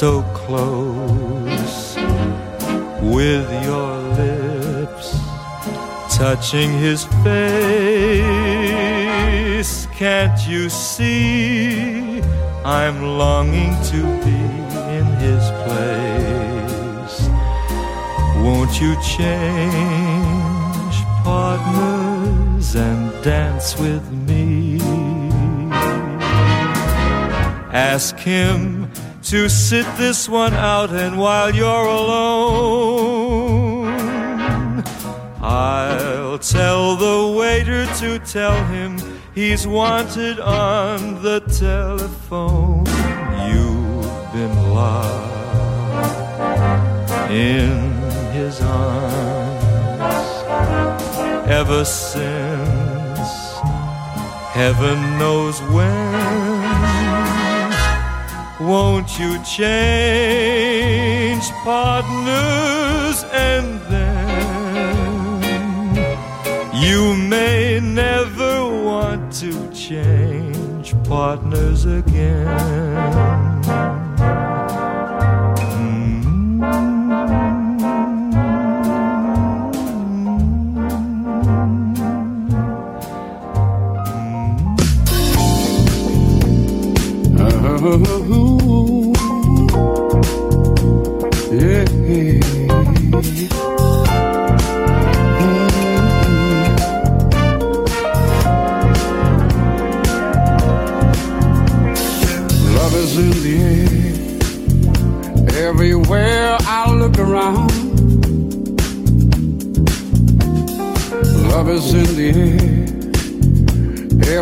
So close with your lips touching his face? Can't you see I'm longing to be in his place? Won't you change partners and dance with me? Ask him to sit this one out, and while you're alone, I'll tell the waiter to tell him he's wanted on the telephone. You've been locked in his arms ever since heaven knows when. Won't you change partners and then you may never want to change partners again?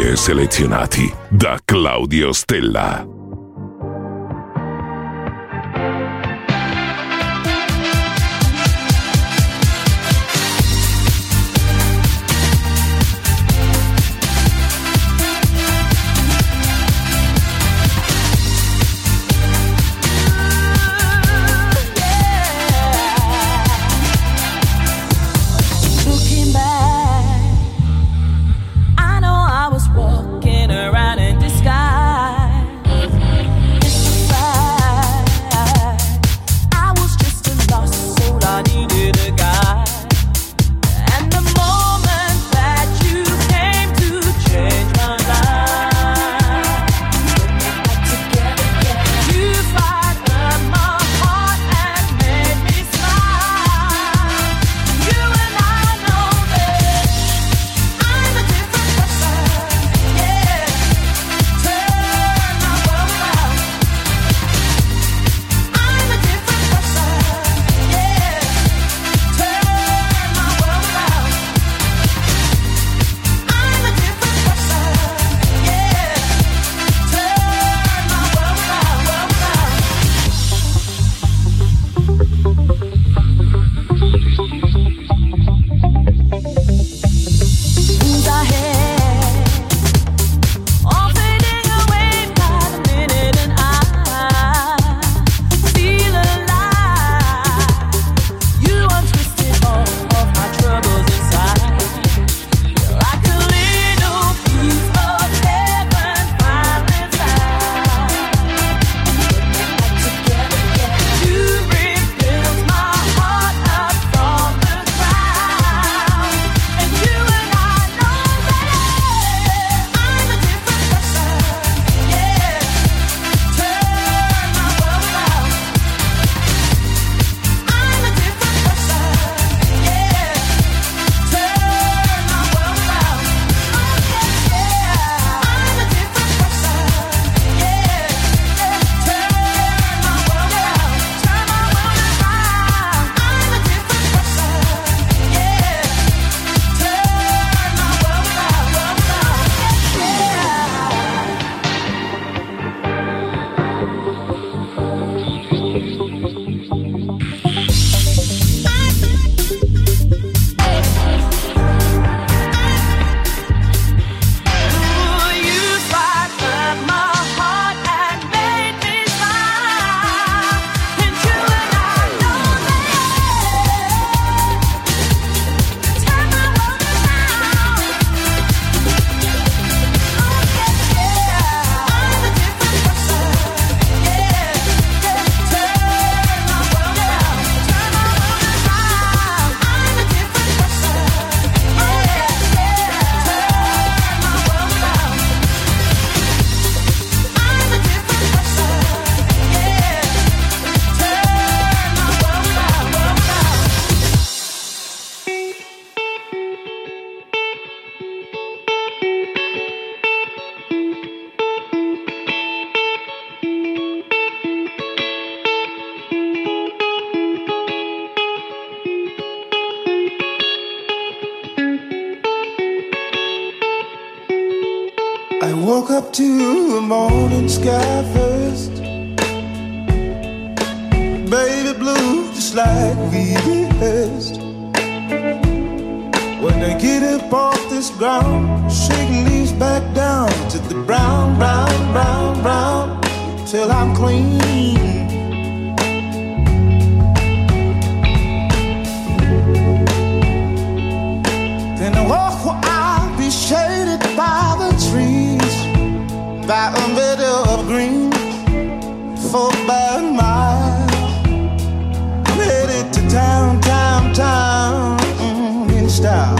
E selezionati da Claudio Stella. I woke up to the morning sky first. Baby blue, just like we rehearsed. When I get up off this ground, shaking leaves back down to the brown, brown, brown, brown, till I'm clean. Then I walk where I'll be shaded by by a meadow of green for about a mile. I'm headed to town, town, town mm, in style.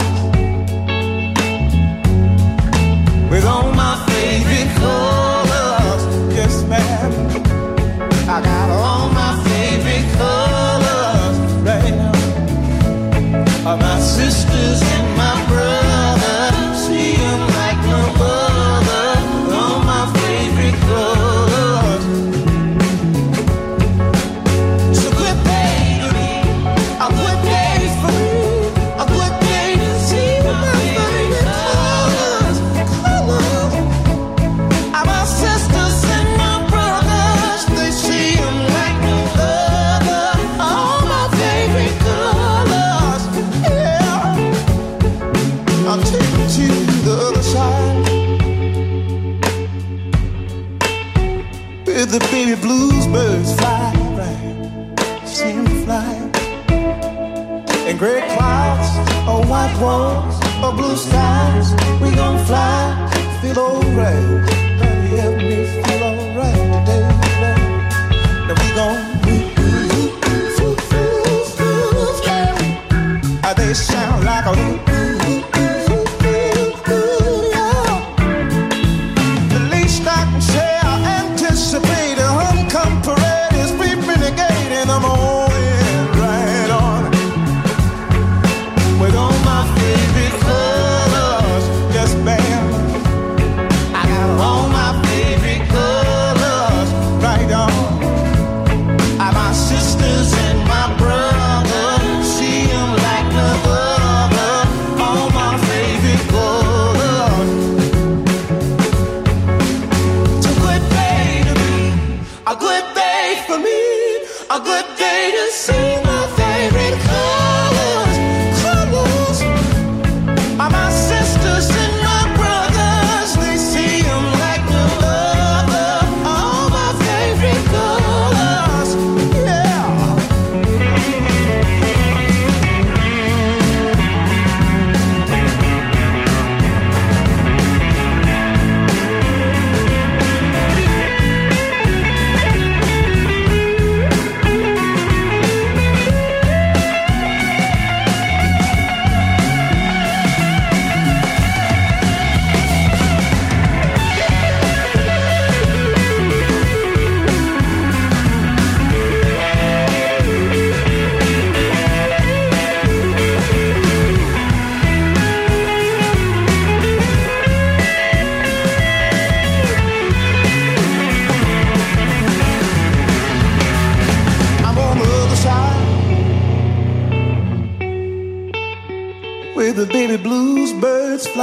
White walls or blue skies, we gon' fly, feel alright.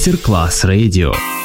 say a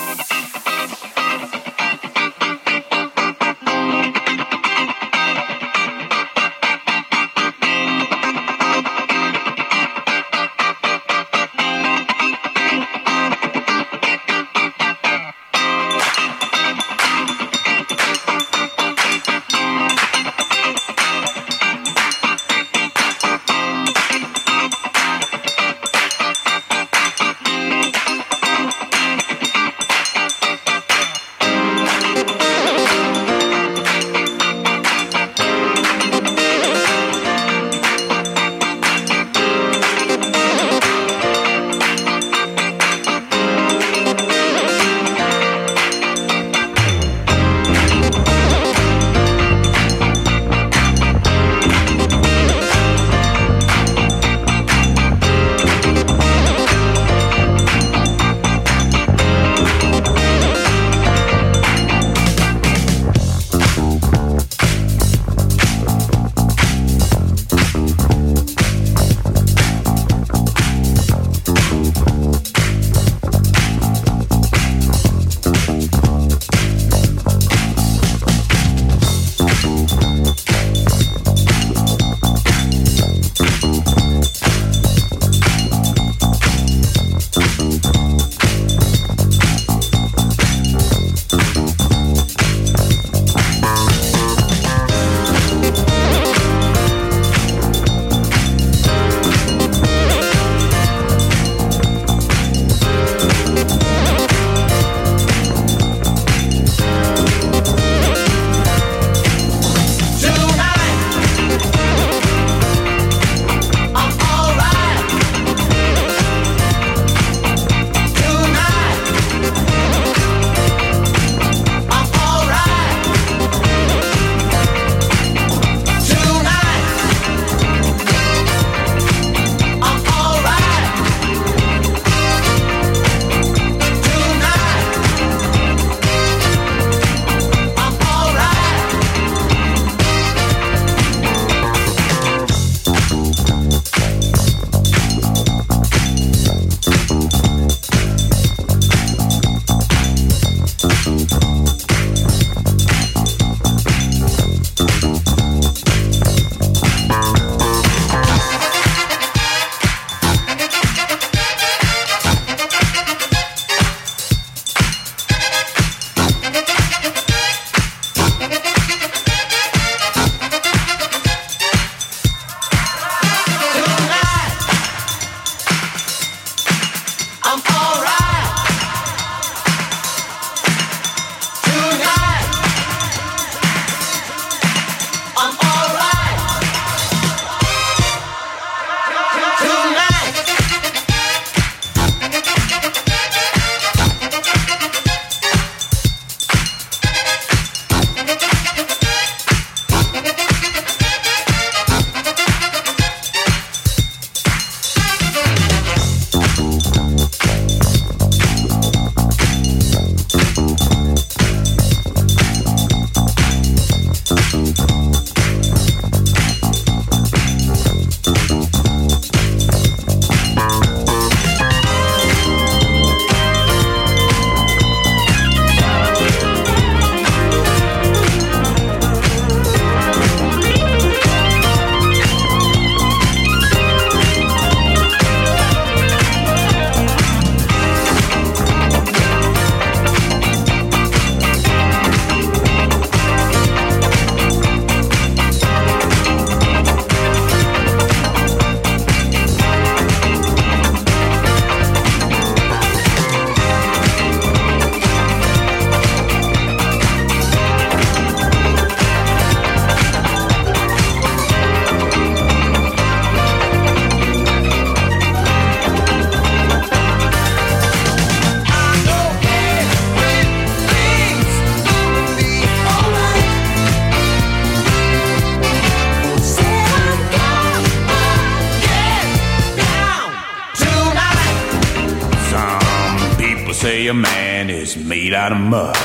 out of mud.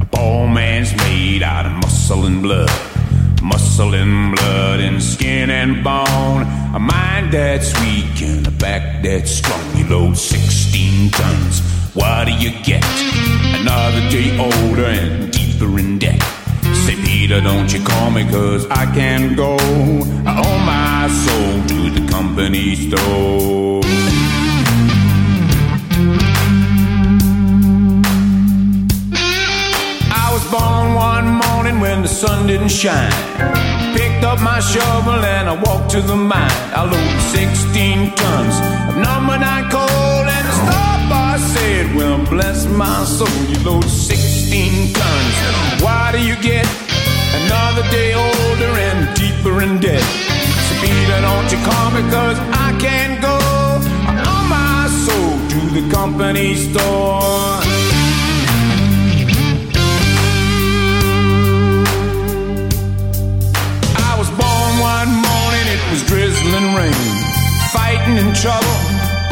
A poor man's made out of muscle and blood. Muscle and blood and skin and bone. A mind that's weak and a back that's strong. You load 16 tons. What do you get? Another day older and deeper in debt. Saint Peter, don't you call me, cause I can't go. I owe my soul to the company store. When the sun didn't shine. Picked up my shovel and I walked to the mine. I loaded 16 tons of number nine coal and the straw boss said, Well, bless my soul, you load 16 tons. Why do you get another day older and deeper in debt? So, Peter, don't you call cause I can't go on my soul to the company store. Fighting in trouble,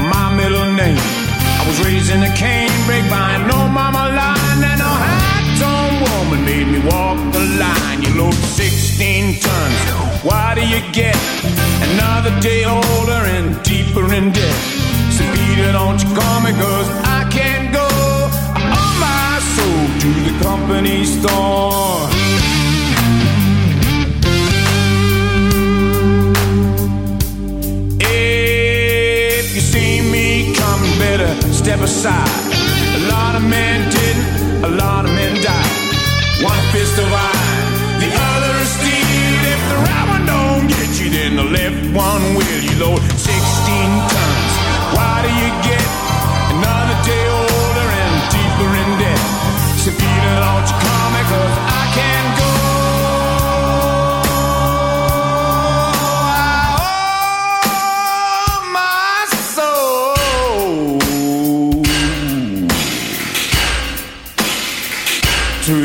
my middle name. I was raised in a canebrake by old mama line, and a high-tone woman made me walk the line. You load 16 tons, why do you get another day older and deeper in debt? So Peter, don't you call me, cause I can't go on my soul to the company store. Step aside. A lot of men didn't, a lot of men died. One fist of iron, the other is steel. If the right one don't get you, then the left one will. You load 16 tons. Why do you get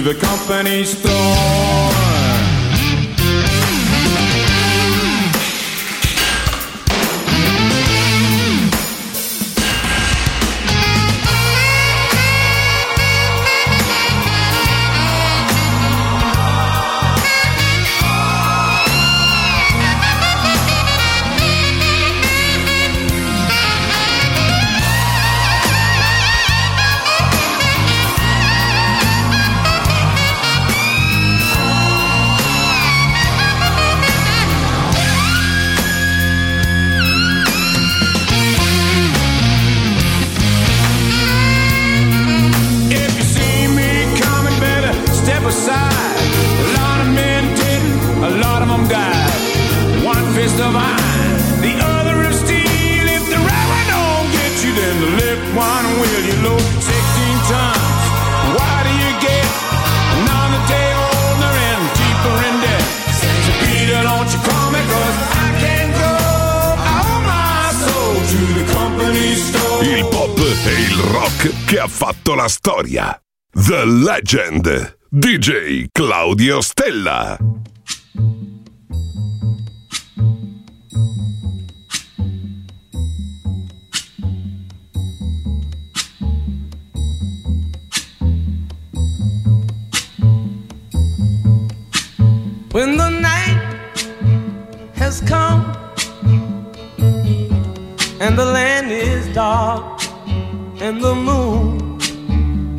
the company store. Storia. The Legend. DJ Claudio Stella. When the night has come and the land is dark and the moon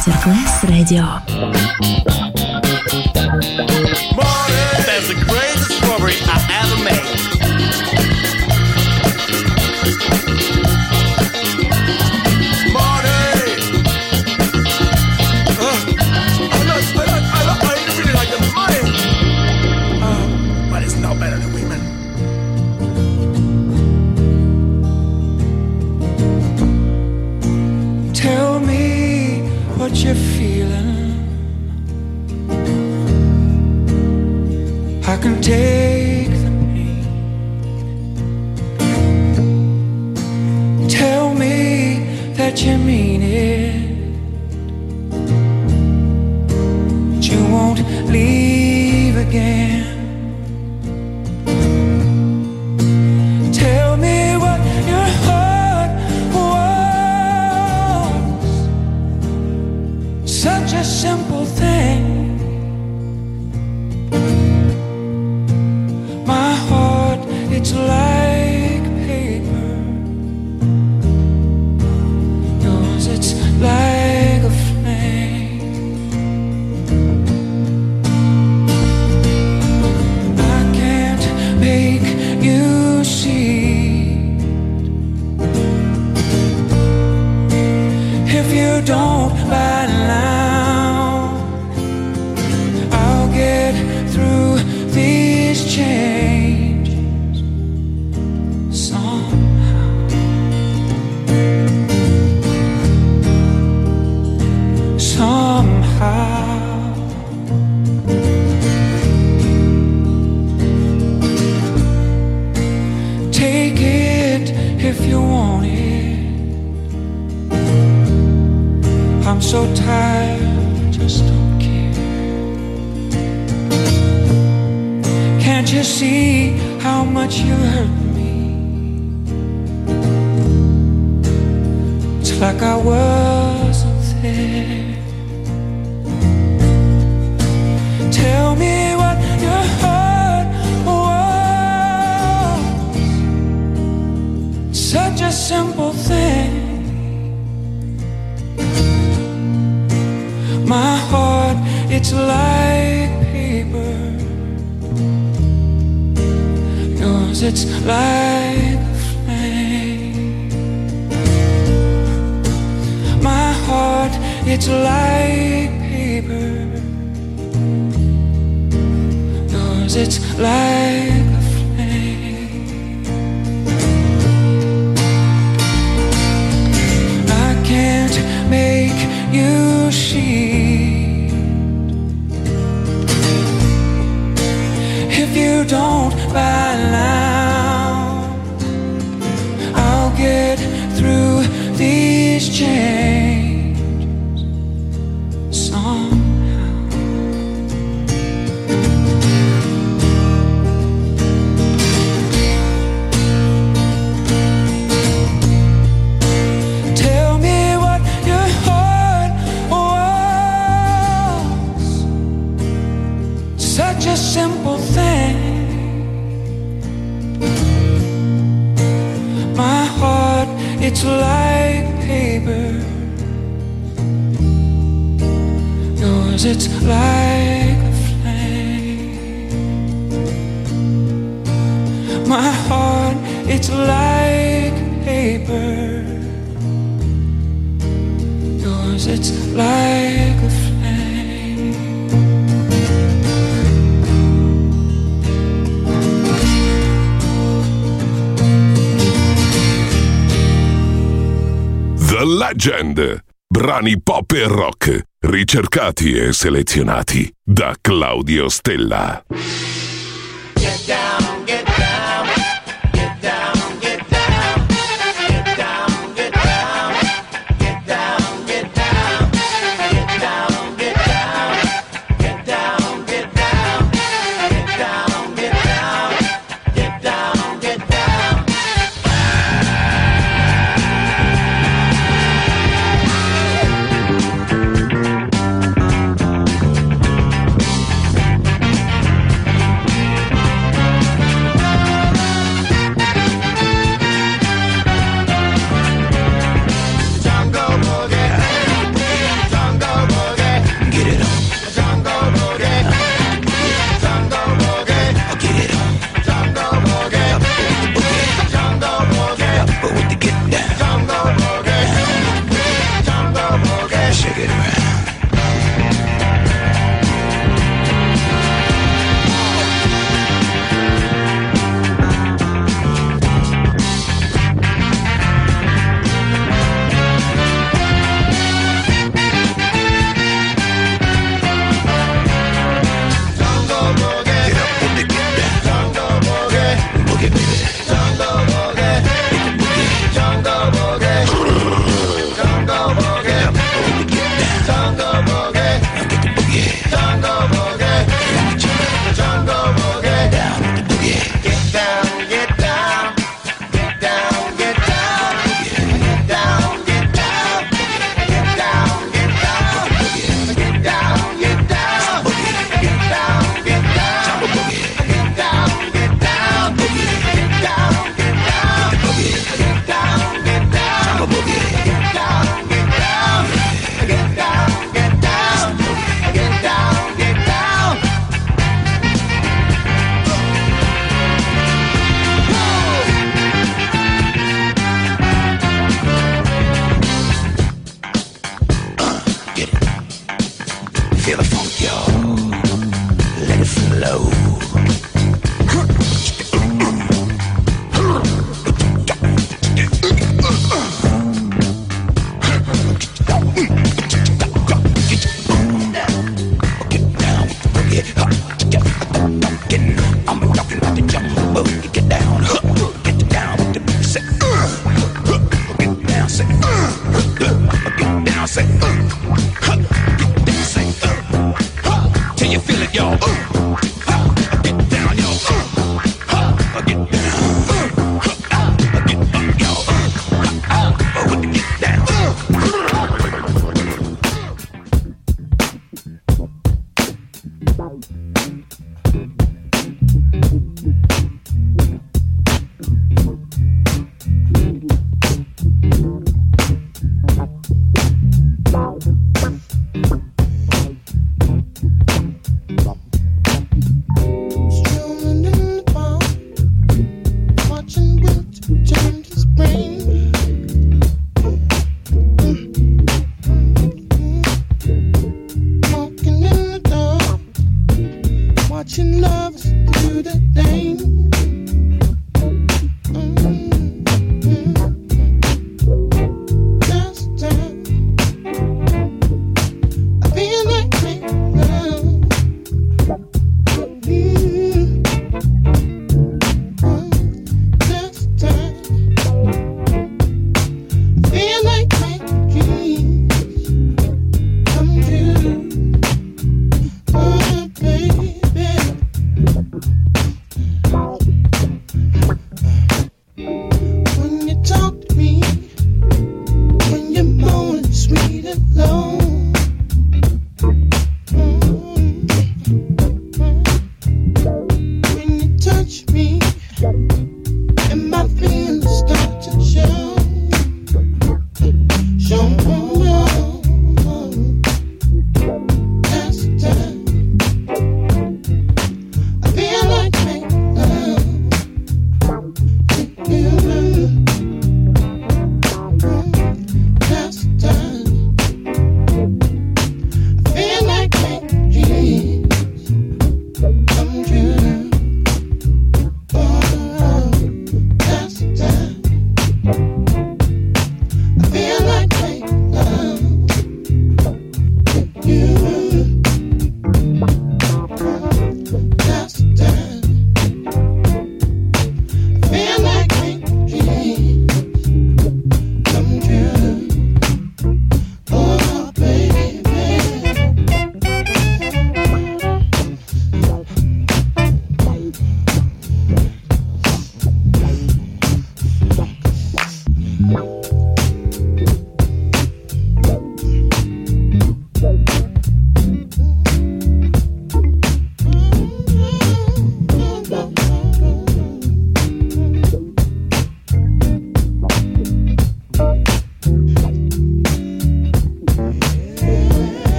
Masterclass Radio. it's like a flame. My heart, it's like paper. Yours, it's like. It's like paper yours. it's like a flame My heart, it's like Legend. Brani pop e rock, ricercati e selezionati da Claudio Stella. Yeah, yeah.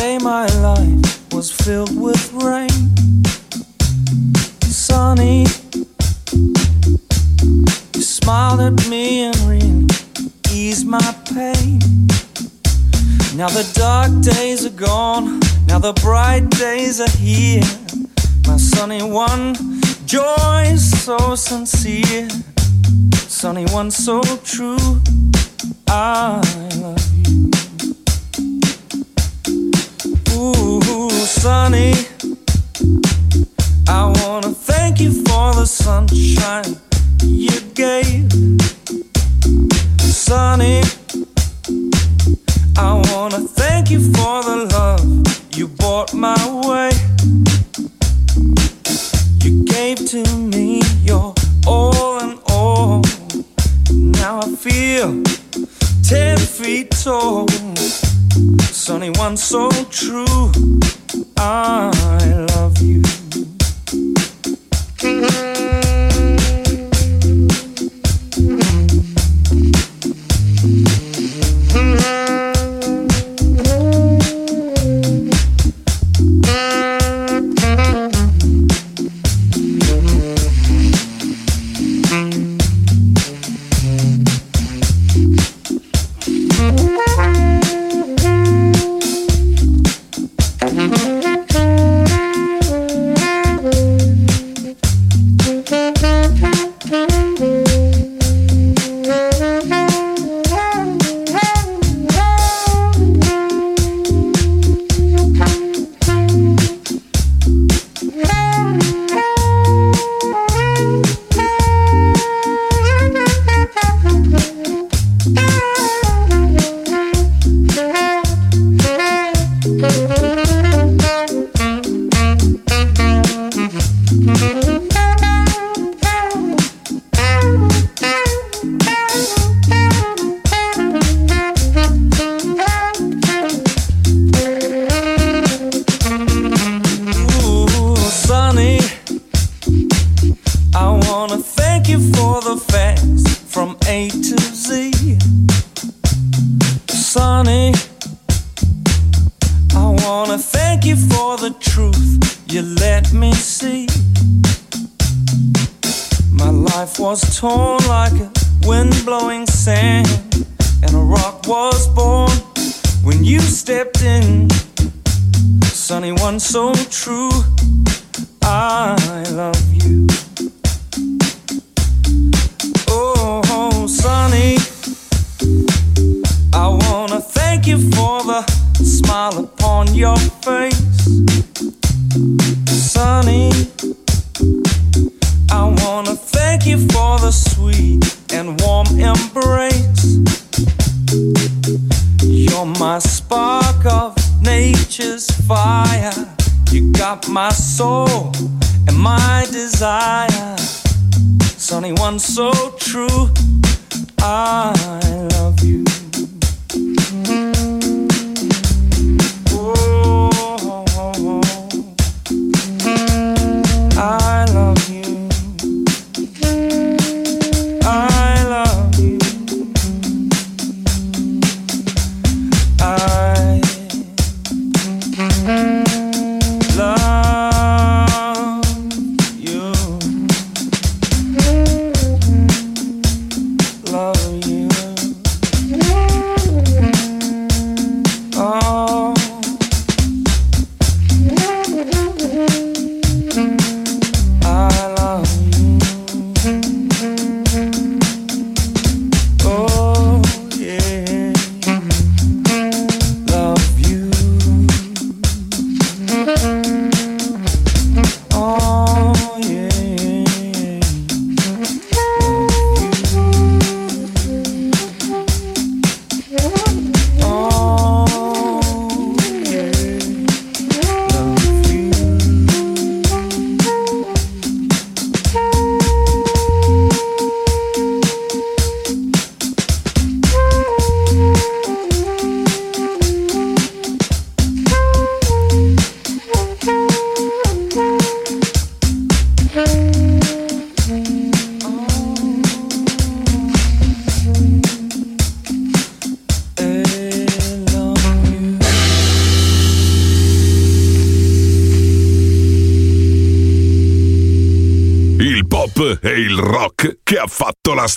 day my life was filled with rain. Sunny, you smiled at me and really eased my pain. Now the dark days are gone, now the bright days are here. My sunny one, joy is so sincere, sunny one, so true. Ah. Ooh, sunny. I wanna thank you for the sunshine you gave. Sunny. I wanna thank you for the love you brought my way. You gave to me your all and all. Now I feel ten feet tall sunny one so true. I love you.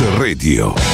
Radio.